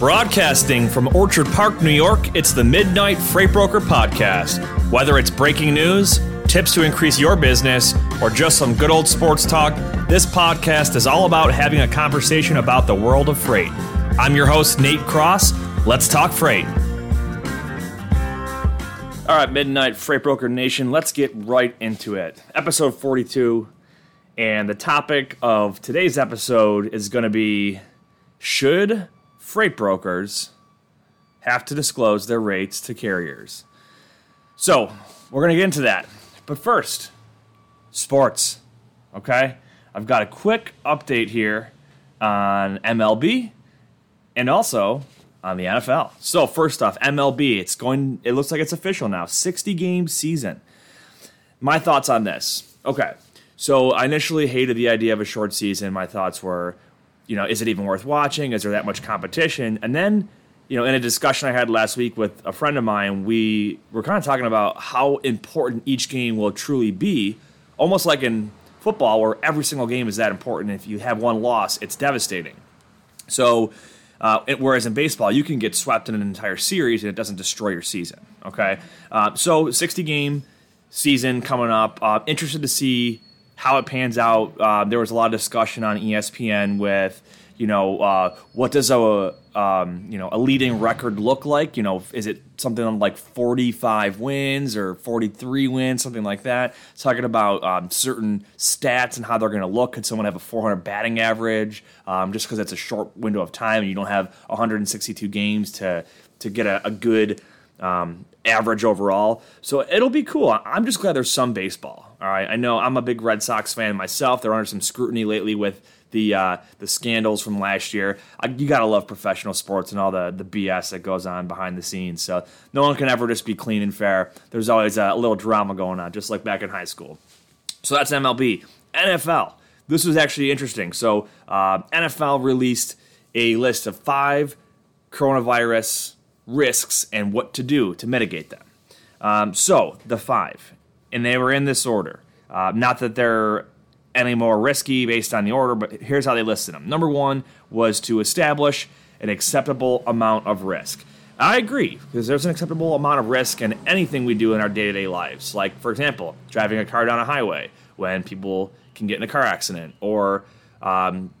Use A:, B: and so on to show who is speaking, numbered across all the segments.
A: Broadcasting from Orchard Park, New York, it's the Midnight Freight Broker Podcast. Whether it's breaking news, tips to increase your business, or just some good old sports talk, this podcast is all about having a conversation about the world of freight. I'm your host, Nate Cross. Let's talk freight. All right, Midnight Freight Broker Nation, let's get right into it. Episode 42. And the topic of today's episode is going to be Should freight brokers have to disclose their rates to carriers? So, we're going to get into that. But first, sports. Okay? I've got a quick update here on MLB and also on the NFL. So, first off, MLB, it's going it looks like it's official now. 60 game season. My thoughts on this. Okay. So I initially hated the idea of a short season. My thoughts were, you know, is it even worth watching? Is there that much competition? And then, you know, in a discussion I had last week with a friend of mine, we were kind of talking about how important each game will truly be, almost like in football, where every single game is that important. If you have one loss, it's devastating. So, uh, whereas in baseball, you can get swept in an entire series and it doesn't destroy your season. Okay, uh, so 60 game season coming up. Uh, interested to see how it pans out. Uh, there was a lot of discussion on ESPN with, you know, uh, what does a um, you know a leading record look like? You know, is it something like 45 wins or 43 wins, something like that? Talking about um, certain stats and how they're going to look. Could someone have a 400 batting average um, just because it's a short window of time and you don't have 162 games to to get a, a good um, average overall. So it'll be cool. I'm just glad there's some baseball. All right, I know I'm a big Red Sox fan myself. They're under some scrutiny lately with the uh, the scandals from last year. I, you gotta love professional sports and all the the BS that goes on behind the scenes. So no one can ever just be clean and fair. There's always a little drama going on, just like back in high school. So that's MLB. NFL. This was actually interesting. So uh, NFL released a list of five coronavirus risks and what to do to mitigate them. Um, so the five and they were in this order. Uh, not that they're any more risky based on the order, but here's how they listed them. Number one was to establish an acceptable amount of risk. I agree, because there's an acceptable amount of risk in anything we do in our day to day lives. Like, for example, driving a car down a highway when people can get in a car accident, or um,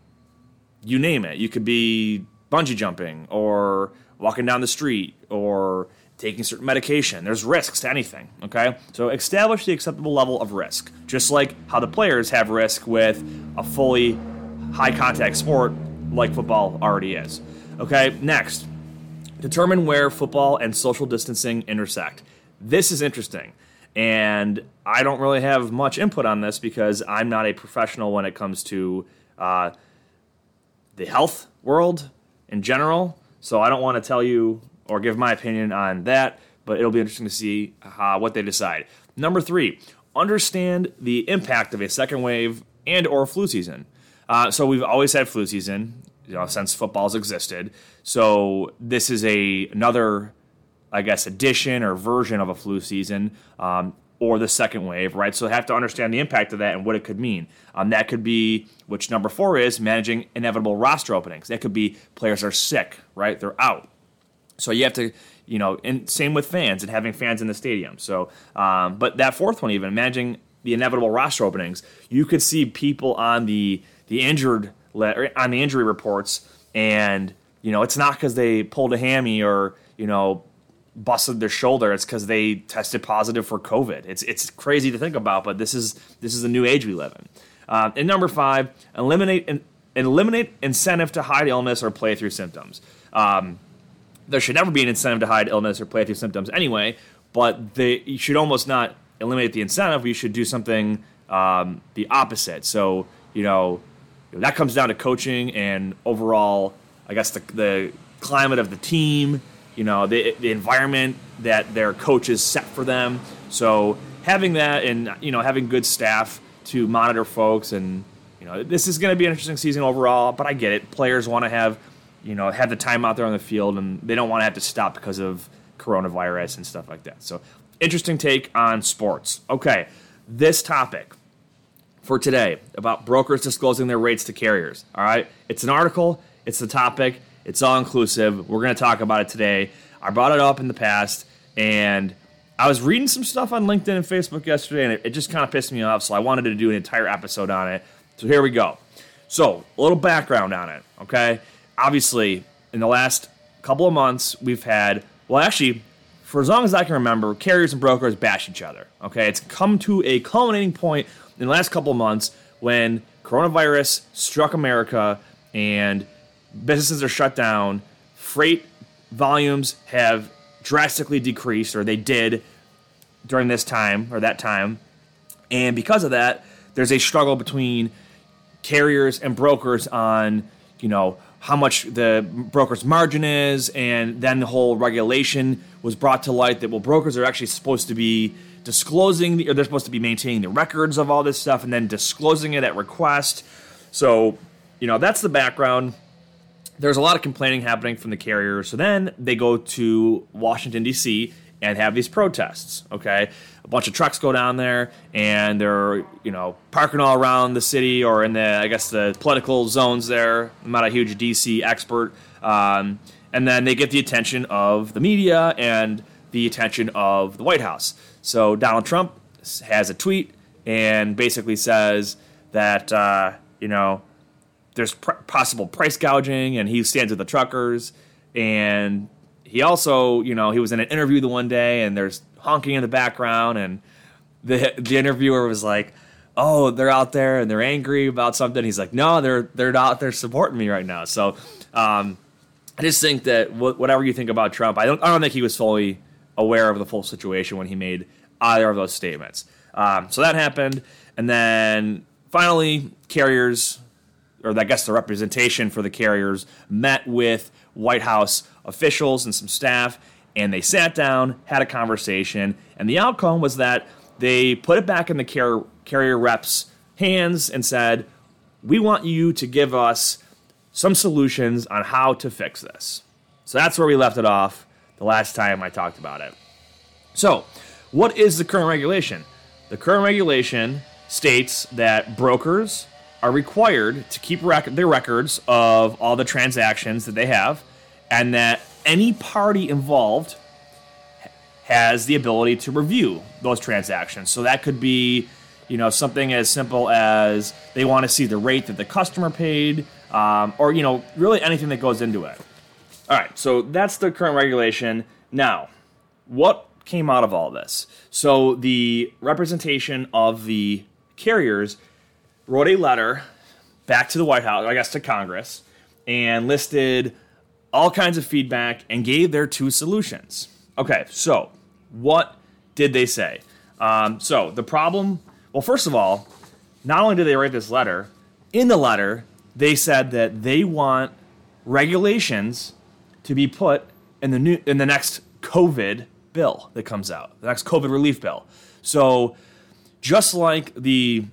A: you name it. You could be bungee jumping, or walking down the street, or taking certain medication. There's risks to anything, okay? So establish the acceptable level of risk, just like how the players have risk with a fully high contact sport like football already is. Okay, next, determine where football and social distancing intersect. This is interesting. And I don't really have much input on this because I'm not a professional when it comes to uh, the health world in general. So I don't want to tell you or give my opinion on that, but it'll be interesting to see uh, what they decide. Number three, understand the impact of a second wave and or flu season. Uh, so we've always had flu season, you know, since football's existed. So this is a another, I guess, addition or version of a flu season. Um, or the second wave, right? So have to understand the impact of that and what it could mean. Um, that could be, which number four is, managing inevitable roster openings. That could be players are sick, right? They're out. So you have to, you know, and same with fans and having fans in the stadium. So, um, but that fourth one, even managing the inevitable roster openings, you could see people on the the injured on the injury reports, and you know, it's not because they pulled a hammy or you know busted their shoulder. It's because they tested positive for COVID. It's it's crazy to think about, but this is this is the new age we live in. Uh, and number five, eliminate eliminate incentive to hide illness or play through symptoms. Um, there should never be an incentive to hide illness or play through symptoms anyway, but they, you should almost not eliminate the incentive. You should do something um, the opposite. So, you know, that comes down to coaching and overall, I guess, the, the climate of the team, you know, the, the environment that their coaches set for them. So, having that and, you know, having good staff to monitor folks and, you know, this is going to be an interesting season overall, but I get it. Players want to have you know, have the time out there on the field, and they don't want to have to stop because of coronavirus and stuff like that. So, interesting take on sports. Okay, this topic for today about brokers disclosing their rates to carriers. All right, it's an article, it's the topic, It's all inclusive. We're going to talk about it today. I brought it up in the past, and I was reading some stuff on LinkedIn and Facebook yesterday, and it, it just kind of pissed me off. So I wanted to do an entire episode on it. So here we go. So a little background on it. Okay, obviously, in the last couple of months, we've had well, actually, for as long as I can remember, carriers and brokers bash each other. Okay, it's come to a culminating point in the last couple of months when coronavirus struck America and businesses are shut down, freight volumes have drastically decreased, or they did during this time or that time. And because of that, there's a struggle between carriers and brokers on, you know, how much the broker's margin is, and then the whole regulation was brought to light that well, brokers are actually supposed to be disclosing, or they're supposed to be maintaining the records of all this stuff, and then disclosing it at request. So, you know, that's the background. There's a lot of complaining happening from the carriers. So then they go to Washington D.C. and have these protests. Okay, a bunch of trucks go down there and they're you know parking all around the city or in the I guess the political zones there. I'm not a huge DC expert, um, and then they get the attention of the media and the attention of the White House. So Donald Trump has a tweet and basically says that uh, you know there's pr- possible price gouging and he stands with the truckers and he also you know he was in an interview the one day and there's honking in the background, and the the interviewer was like, "Oh, they're out there and they're angry about something." He's like, "No, they're they're out there supporting me right now." So, um, I just think that whatever you think about Trump, I don't I don't think he was fully aware of the full situation when he made either of those statements. Um, so that happened, and then finally, carriers, or I guess the representation for the carriers, met with White House officials and some staff and they sat down, had a conversation, and the outcome was that they put it back in the car- carrier reps' hands and said, "We want you to give us some solutions on how to fix this." So that's where we left it off the last time I talked about it. So, what is the current regulation? The current regulation states that brokers are required to keep rec- their records of all the transactions that they have, and that any party involved has the ability to review those transactions. So that could be, you know, something as simple as they want to see the rate that the customer paid, um, or you know, really anything that goes into it. All right, so that's the current regulation. Now, what came out of all this? So the representation of the carriers wrote a letter back to the White House, I guess to Congress, and listed all kinds of feedback and gave their two solutions. Okay, so what did they say? Um, so the problem, well, first of all, not only did they write this letter, in the letter, they said that they want regulations to be put in the new in the next COVID bill that comes out, the next COVID relief bill. So just like the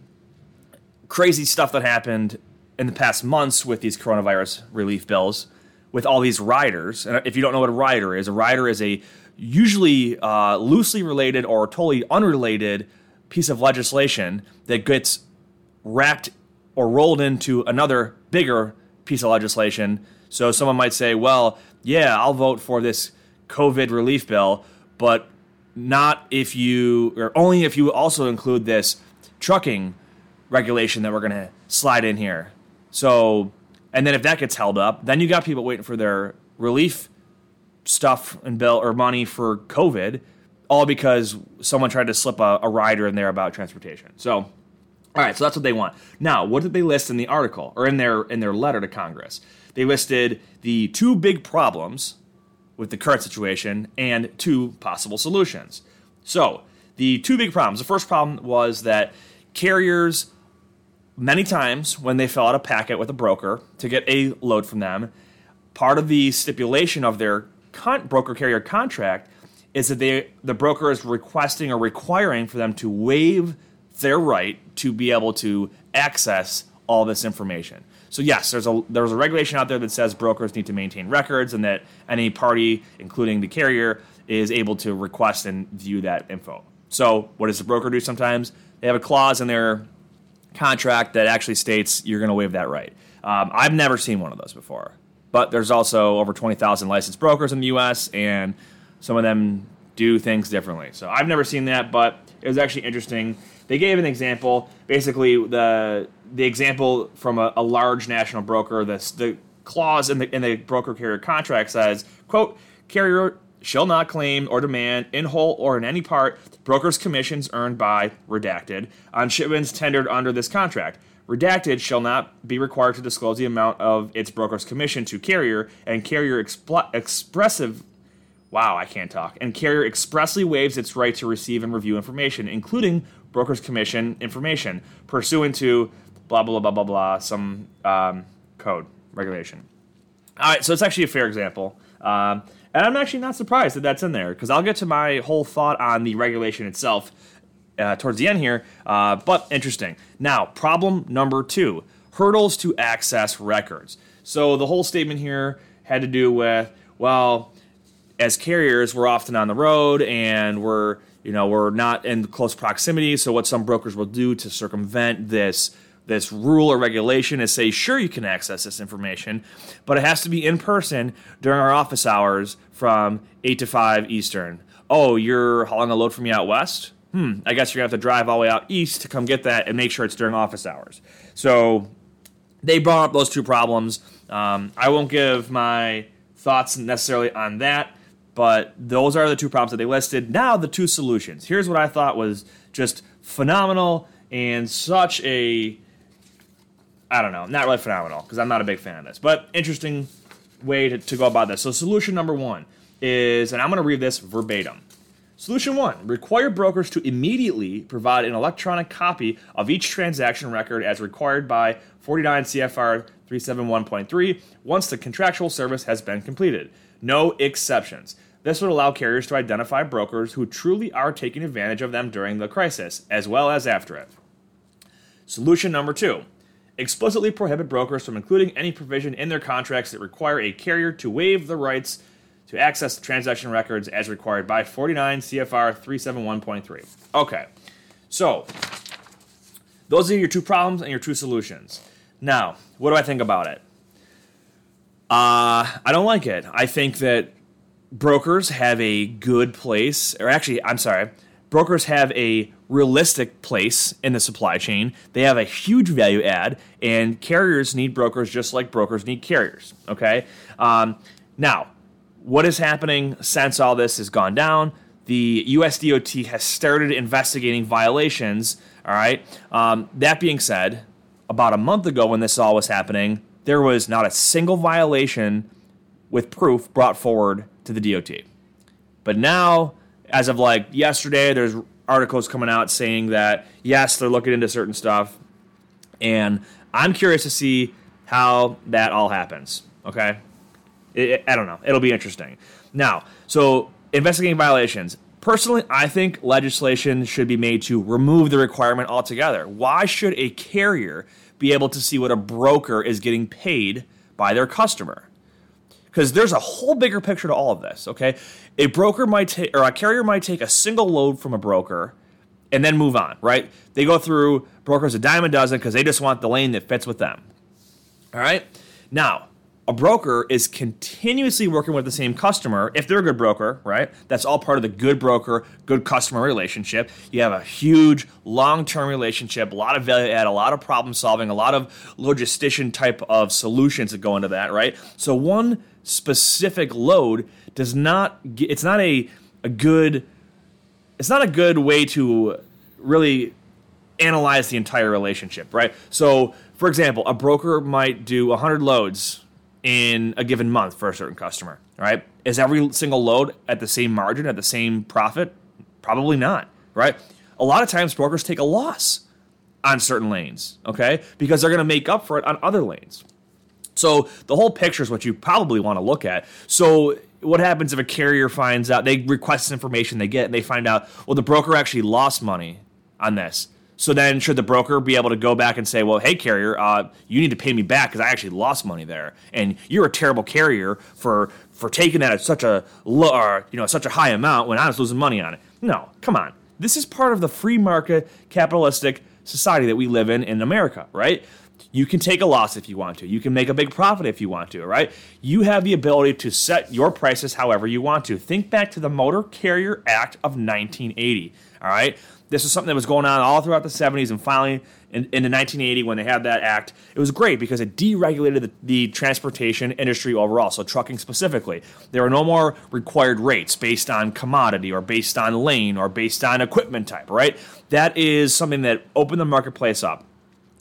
A: crazy stuff that happened in the past months with these coronavirus relief bills, with all these riders. And if you don't know what a rider is, a rider is a usually uh, loosely related or totally unrelated piece of legislation that gets wrapped or rolled into another bigger piece of legislation. So someone might say, well, yeah, I'll vote for this COVID relief bill, but not if you, or only if you also include this trucking regulation that we're going to slide in here. So and then if that gets held up, then you got people waiting for their relief stuff and bill or money for COVID, all because someone tried to slip a, a rider in there about transportation. So, all right, so that's what they want. Now, what did they list in the article or in their in their letter to Congress? They listed the two big problems with the current situation and two possible solutions. So, the two big problems. The first problem was that carriers many times when they fill out a packet with a broker to get a load from them, part of the stipulation of their con- broker carrier contract is that they the broker is requesting or requiring for them to waive their right to be able to access all this information. So yes, there's a there's a regulation out there that says brokers need to maintain records and that any party, including the carrier, is able to request and view that info. So what does the broker do sometimes? They have a clause in their contract that actually states you're going to waive that right. Um, I've never seen one of those before, but there's also over 20,000 licensed brokers in the U.S., and some of them do things differently. So I've never seen that, but it was actually interesting. They gave an example. Basically, the the example from a, a large national broker. This the clause in the in the broker carrier contract says, "quote Carrier shall not claim or demand in whole or in any part broker's commissions earned by redacted on shipments tendered under this contract." Redacted shall not be required to disclose the amount of its broker's commission to carrier, and carrier expressive Wow, I can't talk. And carrier expressly waives its right to receive and review information, including broker's commission information, pursuant to blah, blah, blah, blah, blah, some um, code regulation. All right, so it's actually a fair example. Um, and I'm actually not surprised that that's in there because I'll get to my whole thought on the regulation itself uh, towards the end here, uh, but interesting. Now, problem number two hurdles to access records. So the whole statement here had to do with, well, as carriers, we're often on the road and we're you know we're not in close proximity. So what some brokers will do to circumvent this this rule or regulation is say, sure, you can access this information, but it has to be in person during our office hours from eight to five Eastern. Oh, you're hauling a load from me out west. Hmm, I guess you're gonna have to drive all the way out east to come get that and make sure it's during office hours. So they brought up those two problems. Um, I won't give my thoughts necessarily on that. But those are the two problems that they listed. Now, the two solutions. Here's what I thought was just phenomenal and such a. I don't know, not really phenomenal because I'm not a big fan of this, but interesting way to, to go about this. So, solution number one is, and I'm going to read this verbatim. Solution one require brokers to immediately provide an electronic copy of each transaction record as required by 49 CFR 371.3 once the contractual service has been completed. No exceptions. This would allow carriers to identify brokers who truly are taking advantage of them during the crisis, as well as after it. Solution number two explicitly prohibit brokers from including any provision in their contracts that require a carrier to waive the rights to access the transaction records as required by 49 CFR 371.3. Okay, so those are your two problems and your two solutions. Now, what do I think about it? Uh, I don't like it. I think that brokers have a good place, or actually, I'm sorry, brokers have a realistic place in the supply chain. They have a huge value add, and carriers need brokers just like brokers need carriers. Okay. Um, now, what is happening since all this has gone down? The USDOT has started investigating violations. All right. Um, that being said, about a month ago when this all was happening, there was not a single violation with proof brought forward to the DOT. But now, as of like yesterday, there's articles coming out saying that yes, they're looking into certain stuff, and I'm curious to see how that all happens. Okay, it, it, I don't know. It'll be interesting. Now, so investigating violations. Personally, I think legislation should be made to remove the requirement altogether. Why should a carrier be able to see what a broker is getting paid by their customer? Because there's a whole bigger picture to all of this. Okay, a broker might take or a carrier might take a single load from a broker and then move on. Right? They go through brokers a dime a dozen because they just want the lane that fits with them. All right. Now, a broker is continuously working with the same customer if they're a good broker, right? That's all part of the good broker, good customer relationship. You have a huge long term relationship, a lot of value add, a lot of problem solving, a lot of logistician type of solutions that go into that, right? So, one specific load does not it's not a, a good it's not a good way to really analyze the entire relationship right? So for example a broker might do 100 loads in a given month for a certain customer right? Is every single load at the same margin at the same profit? Probably not right? A lot of times brokers take a loss on certain lanes okay? Because they're going to make up for it on other lanes so the whole picture is what you probably want to look at. So what happens if a carrier finds out they request information they get and they find out well the broker actually lost money on this. So then should the broker be able to go back and say, well, hey carrier, uh, you need to pay me back because I actually lost money there, and you're a terrible carrier for for taking that at such a or, you know, such a high amount when I was losing money on it. No, come on. This is part of the free market capitalistic society that we live in in America, right? You can take a loss if you want to. You can make a big profit if you want to, right? You have the ability to set your prices however you want to. Think back to the Motor Carrier Act of 1980, all right? This was something that was going on all throughout the 70s and finally in, into 1980 when they had that act. It was great because it deregulated the, the transportation industry overall, so trucking specifically. There are no more required rates based on commodity or based on lane or based on equipment type, right? That is something that opened the marketplace up.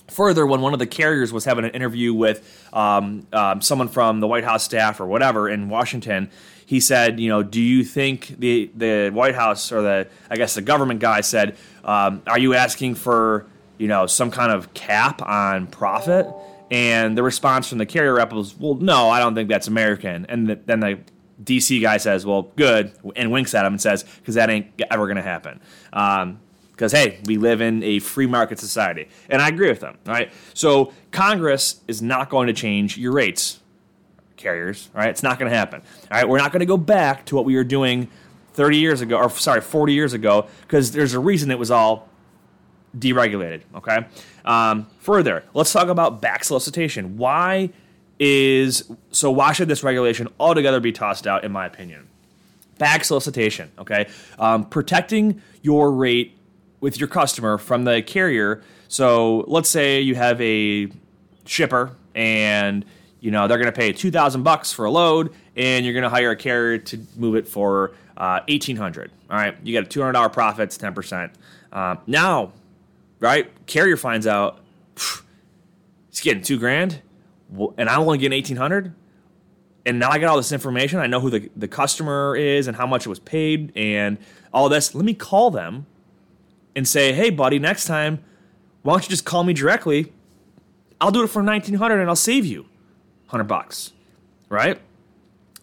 A: Further, when one of the carriers was having an interview with um, um, someone from the White House staff or whatever in Washington, he said, you know, do you think the the White House or the I guess the government guy said, um, are you asking for you know some kind of cap on profit? And the response from the carrier rep was, well, no, I don't think that's American. And the, then the DC guy says, well, good, and winks at him and says, because that ain't ever going to happen. Um, because hey, we live in a free market society, and I agree with them. Right, so Congress is not going to change your rates, carriers. Right, it's not going to happen. All right, we're not going to go back to what we were doing 30 years ago, or sorry, 40 years ago, because there's a reason it was all deregulated. Okay. Um, further, let's talk about back solicitation. Why is so? Why should this regulation altogether be tossed out? In my opinion, back solicitation. Okay, um, protecting your rate with your customer from the carrier. So let's say you have a shipper and you know they're going to pay 2000 bucks for a load and you're going to hire a carrier to move it for uh, 1800 all right you got a $200 profits 10% uh, now right carrier finds out he's getting two grand and i'm only getting 1800 and now i got all this information i know who the, the customer is and how much it was paid and all this. Let me call them and say, "Hey, buddy, next time, why don't you just call me directly? I'll do it for 1900 and I'll save you 100 bucks." Right?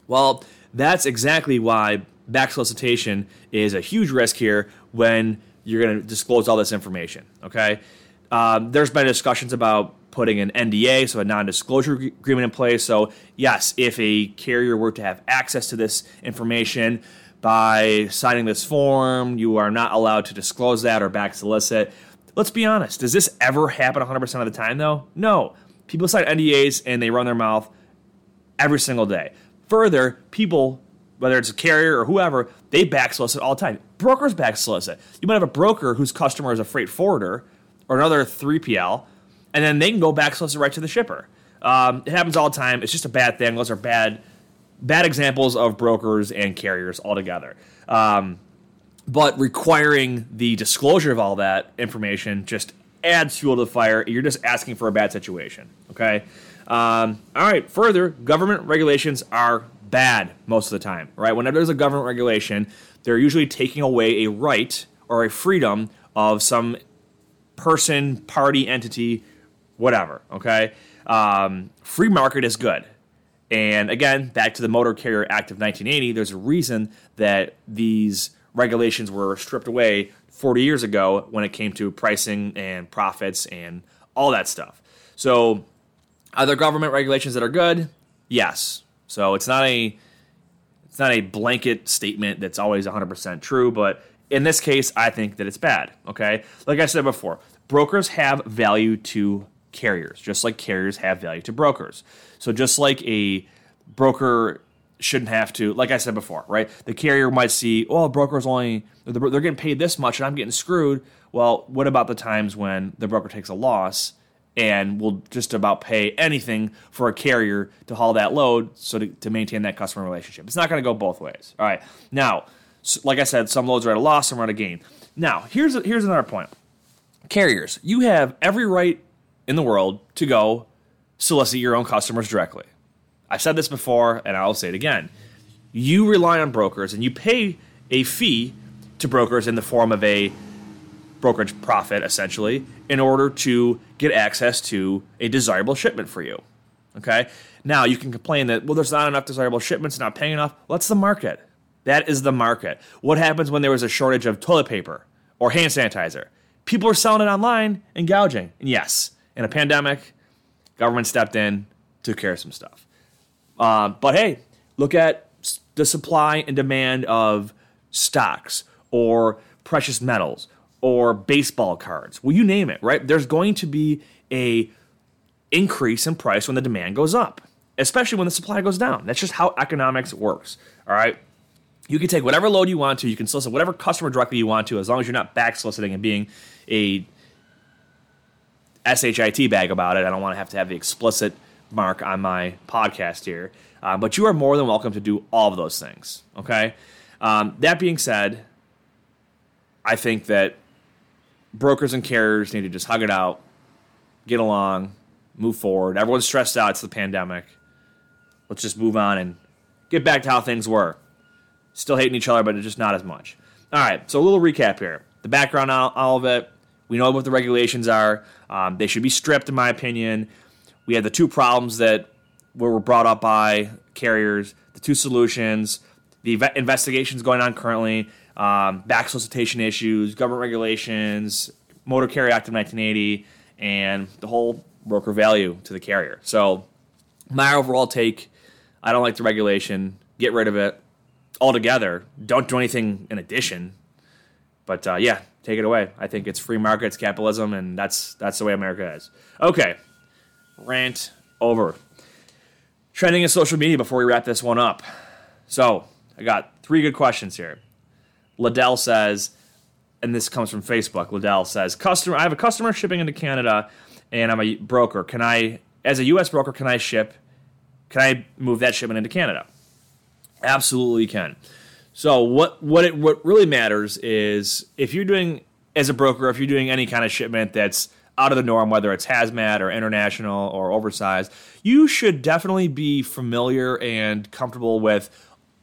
A: Well, that's exactly why back solicitation is a huge risk here when you're going to disclose all this information. Okay, um, there's been discussions about putting an NDA, so a non-disclosure agreement in place. So yes, if a carrier were to have access to this information, by signing this form, you are not allowed to disclose that or back solicit. Let's be honest. Does this ever happen 100% of the time, though? No. People sign NDAs and they run their mouth every single day. Further, people, whether it's a carrier or whoever, they back solicit all the time. Brokers back solicit. You might have a broker whose customer is a freight forwarder or another 3PL, and then they can go back solicit right to the shipper. Um, it happens all the time. It's just a bad thing. Those are bad bad examples of brokers and carriers altogether. Um, but requiring the disclosure of all that information just adds fuel to the fire. You're just asking for a bad situation. Okay. Um, all right. Further, government regulations are bad most of the time. Right. Whenever there's a government regulation, they're usually taking away a right or a freedom of some person, party, entity, whatever. Okay. Um, free market is good. And again, back to the Motor Carrier Act of 1980, there's a reason that these regulations were stripped away 40 years ago when it came to pricing and profits and all that stuff. So, are there government regulations that are good? Yes. So it's not a it's not a blanket statement that's always 100% true, but in this case, I think that it's bad. Okay, like I said before, brokers have value to carriers, just like carriers have value to brokers. So just like a broker shouldn't have to, like I said before, right? The carrier might see, oh, broker's only they're getting paid this much, and I'm getting screwed. Well, what about the times when the broker takes a loss and will just about pay anything for a carrier to haul that load so to, to maintain that customer relationship? It's not going to go both ways. All right. Now, like I said, some loads are at a loss, some are at a gain. Now, here's here's another point. Carriers, you have every right in the world to go solicit your own customers directly. I've said this before and I'll say it again. You rely on brokers and you pay a fee to brokers in the form of a brokerage profit, essentially, in order to get access to a desirable shipment for you. Okay? Now, you can complain that, well, there's not enough desirable shipments, not paying enough. What's the market? That is the market. What happens when there was a shortage of toilet paper or hand sanitizer? People are selling it online and gouging. And yes, in a pandemic, government stepped in, took care of some stuff. Uh, but hey, look at the supply and demand of stocks or precious metals or baseball cards. Well, you name it, right? There's going to be a increase in price when the demand goes up, especially when the supply goes down. That's just how economics works. All right. You can take whatever load you want to. You can solicit whatever customer directly you want to, as long as you're not back soliciting and being a shit bag about it. I don't want to have to have the explicit mark on my podcast here, uh, but you are more than welcome to do all of those things. Okay. Um, that being said, I think that brokers and carriers need to just hug it out, get along, move forward. Everyone's stressed out. It's the pandemic. Let's just move on and get back to how things were. Still hating each other, but just not as much. All right, so a little recap here. The background, all, all of it. We know what the regulations are. Um, they should be stripped, in my opinion. We had the two problems that were brought up by carriers, the two solutions, the investigations going on currently, um, back solicitation issues, government regulations, Motor Carrier Act of 1980, and the whole broker value to the carrier. So, my overall take I don't like the regulation. Get rid of it altogether. Don't do anything in addition. But uh, yeah, take it away. I think it's free markets, capitalism, and that's that's the way America is. Okay, rant over. Trending in social media before we wrap this one up. So I got three good questions here. Liddell says, and this comes from Facebook. Liddell says, "Customer, I have a customer shipping into Canada, and I'm a broker. Can I, as a U.S. broker, can I ship? Can I move that shipment into Canada? Absolutely can. So what what it what really matters is if you're doing as a broker, if you're doing any kind of shipment that's out of the norm, whether it's hazmat or international or oversized, you should definitely be familiar and comfortable with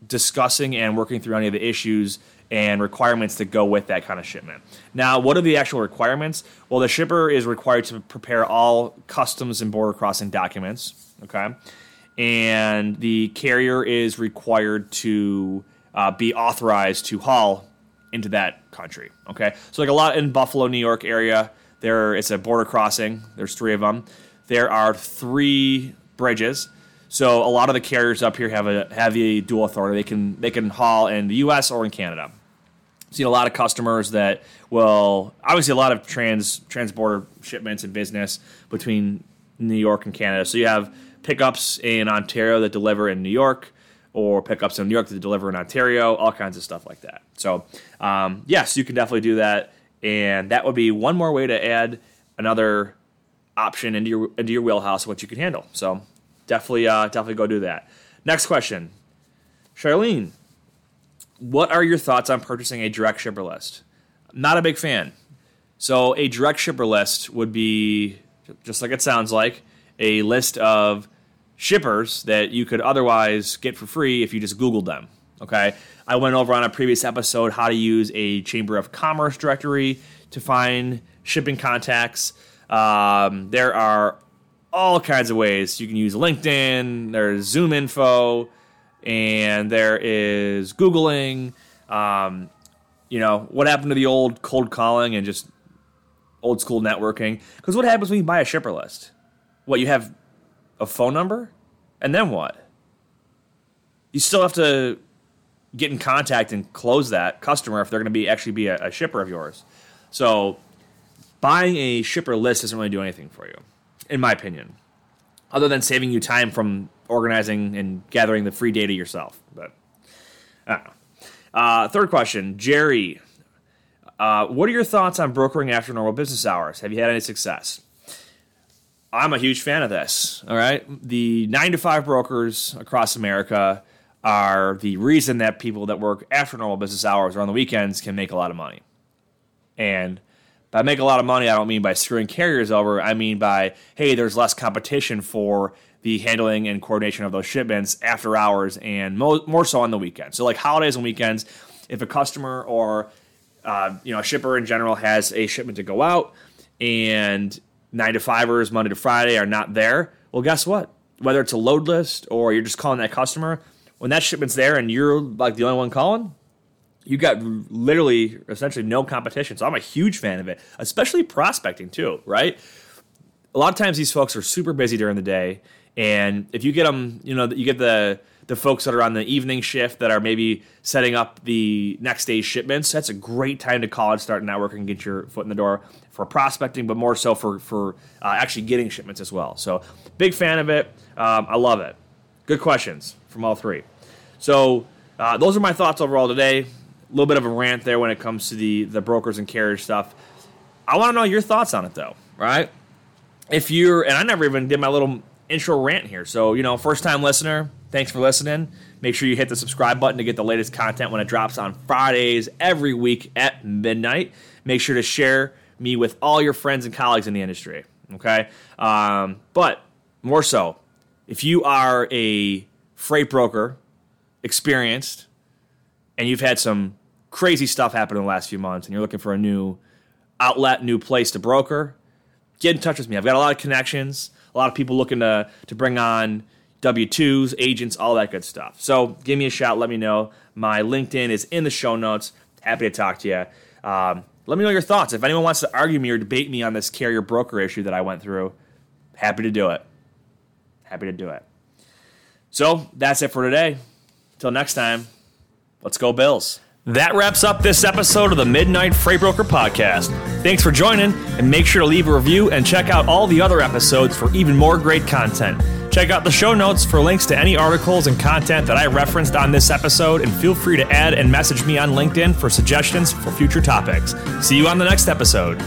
A: discussing and working through any of the issues and requirements that go with that kind of shipment. Now, what are the actual requirements? Well, the shipper is required to prepare all customs and border crossing documents, okay? And the carrier is required to uh, be authorized to haul into that country, okay? So, like a lot in Buffalo, New York area, there it's a border crossing. There's three of them. There are three bridges. So a lot of the carriers up here have a have a dual authority. They can they can haul in the U.S. or in Canada seen a lot of customers that will obviously a lot of trans transborder shipments and business between New York and Canada. So you have pickups in Ontario that deliver in New York, or pick up some New York to deliver in Ontario, all kinds of stuff like that. So um, yes, you can definitely do that, and that would be one more way to add another option into your into your wheelhouse what you can handle. So definitely uh, definitely go do that. Next question, Charlene what are your thoughts on purchasing a direct shipper list? Not a big fan. So, a direct shipper list would be, just like it sounds like, a list of shippers that you could otherwise get for free if you just Googled them. Okay. I went over on a previous episode how to use a Chamber of Commerce directory to find shipping contacts. Um, there are all kinds of ways. You can use LinkedIn, there's ZoomInfo, and there is Googling. Um, you know, what happened to the old cold calling and just old school networking? Because what happens when you buy a shipper list? What, you have a phone number? And then what? You still have to get in contact and close that customer if they're going to be actually be a, a shipper of yours. So buying a shipper list doesn't really do anything for you, in my opinion, other than saving you time from organizing and gathering the free data yourself. But I don't know. Uh, third question, Jerry. Uh, what are your thoughts on brokering after normal business hours? Have you had any success? I'm a huge fan of this. All right. The nine to five brokers across America are the reason that people that work after normal business hours or on the weekends can make a lot of money. And by make a lot of money, I don't mean by screwing carriers over. I mean by, hey, there's less competition for the handling and coordination of those shipments after hours and mo- more so on the weekends. So, like holidays and weekends, if a customer or uh, you know a shipper in general has a shipment to go out and nine to fivers Monday to Friday are not there, well, guess what? Whether it's a load list or you're just calling that customer, when that shipment's there and you're like the only one calling, you got literally essentially no competition. So I'm a huge fan of it, especially prospecting too, right? A lot of times these folks are super busy during the day And if you get them, you know, you get the the folks that are on the evening shift that are maybe setting up the next day's shipments. That's a great time to call and start networking get your foot in the door for prospecting, but more so for for uh, actually getting shipments as well. So big fan of it. Um, I love it. Good questions from all three. So uh, those are my thoughts overall today. A little bit of a rant there when it comes to the the brokers and carriers stuff. I want to know your thoughts on it though, right? If you're and I never even did my little intro rant here. So, you know, first time listener, thanks for listening. Make sure you hit the subscribe button to get the latest content when it drops on Fridays every week at midnight. Make sure to share me with all your friends and colleagues in the industry. Okay. Um, but more so, if you are a freight broker, experienced, and you've had some crazy stuff happen in the last few months and you're looking for a new outlet, new place to broker, get in touch with me. I've got a lot of connections a lot of people looking to to bring on W 2s, agents, all that good stuff. So give me a shout. Let me know. My LinkedIn is in the show notes. Happy to talk to you. Um, let me know your thoughts. If anyone wants to argue me or debate me on this carrier broker issue that I went through, happy to do it. Happy to do it. So that's it for today. Until next time, let's go, Bills. That wraps up this episode of the Midnight Freight Broker Podcast. Thanks for joining, and make sure to leave a review and check out all the other episodes for even more great content. Check out the show notes for links to any articles and content that I referenced on this episode, and feel free to add and message me on LinkedIn for suggestions for future topics. See you on the next episode.